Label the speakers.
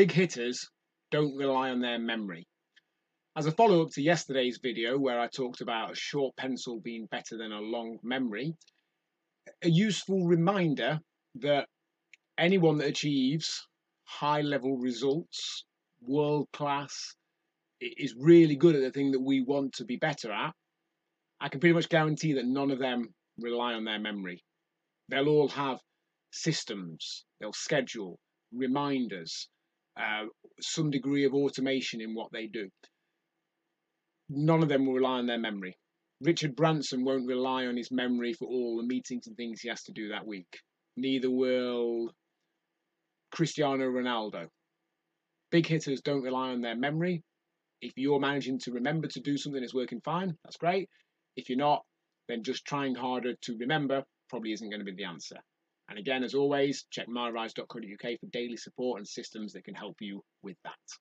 Speaker 1: big hitters don't rely on their memory. As a follow up to yesterday's video, where I talked about a short pencil being better than a long memory, a useful reminder that anyone that achieves high level results, world class, is really good at the thing that we want to be better at, I can pretty much guarantee that none of them rely on their memory. They'll all have systems, they'll schedule, reminders, uh, some degree of automation in what they do. None of them will rely on their memory. Richard Branson won't rely on his memory for all the meetings and things he has to do that week. Neither will Cristiano Ronaldo. Big hitters don't rely on their memory. If you're managing to remember to do something that's working fine, that's great. If you're not, then just trying harder to remember probably isn't going to be the answer. And again, as always, check myrise.co.uk for daily support and systems that can help you with that.